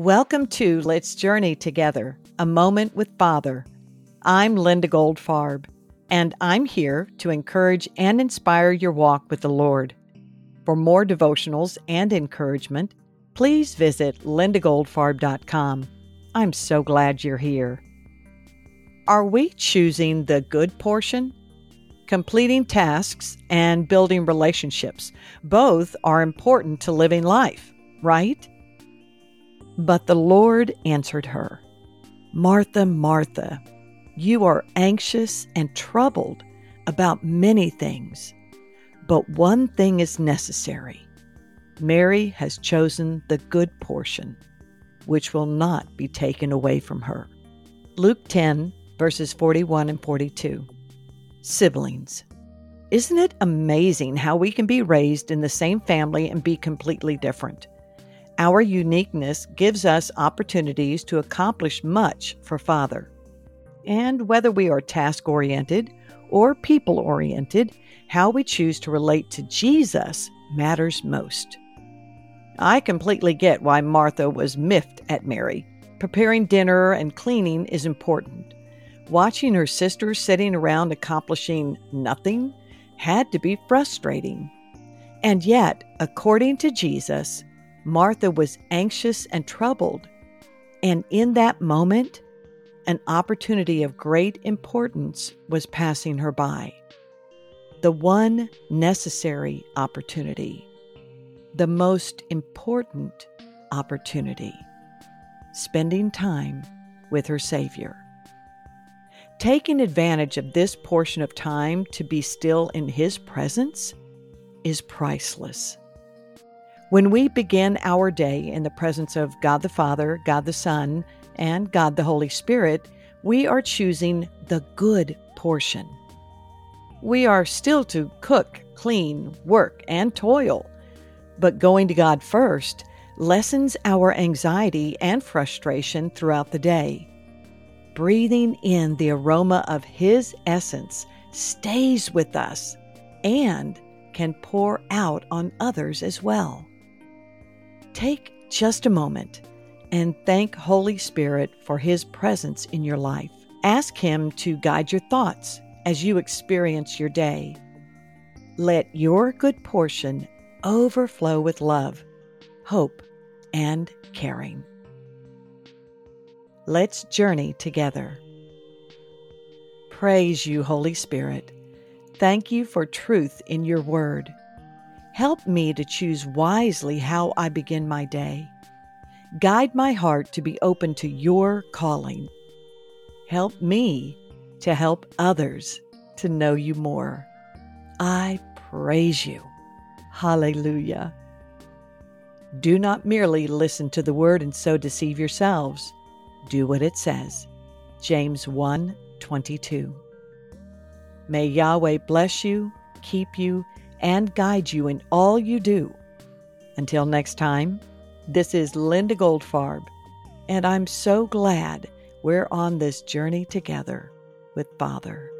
Welcome to Let's Journey Together, a moment with Father. I'm Linda Goldfarb, and I'm here to encourage and inspire your walk with the Lord. For more devotionals and encouragement, please visit lindagoldfarb.com. I'm so glad you're here. Are we choosing the good portion? Completing tasks and building relationships. Both are important to living life, right? But the Lord answered her Martha, Martha, you are anxious and troubled about many things, but one thing is necessary. Mary has chosen the good portion, which will not be taken away from her. Luke 10, verses 41 and 42. Siblings. Isn't it amazing how we can be raised in the same family and be completely different? Our uniqueness gives us opportunities to accomplish much for Father. And whether we are task oriented or people oriented, how we choose to relate to Jesus matters most. I completely get why Martha was miffed at Mary. Preparing dinner and cleaning is important. Watching her sisters sitting around accomplishing nothing had to be frustrating. And yet, according to Jesus, Martha was anxious and troubled. And in that moment, an opportunity of great importance was passing her by. The one necessary opportunity, the most important opportunity, spending time with her Savior. Taking advantage of this portion of time to be still in His presence is priceless. When we begin our day in the presence of God the Father, God the Son, and God the Holy Spirit, we are choosing the good portion. We are still to cook, clean, work, and toil, but going to God first lessens our anxiety and frustration throughout the day. Breathing in the aroma of His essence stays with us and can pour out on others as well. Take just a moment and thank Holy Spirit for His presence in your life. Ask Him to guide your thoughts as you experience your day. Let your good portion overflow with love, hope, and caring. Let's journey together. Praise you, Holy Spirit. Thank you for truth in your word. Help me to choose wisely how I begin my day. Guide my heart to be open to your calling. Help me to help others to know you more. I praise you. Hallelujah. Do not merely listen to the word and so deceive yourselves. Do what it says. James 1 22. May Yahweh bless you, keep you, and guide you in all you do. Until next time, this is Linda Goldfarb, and I'm so glad we're on this journey together with Father.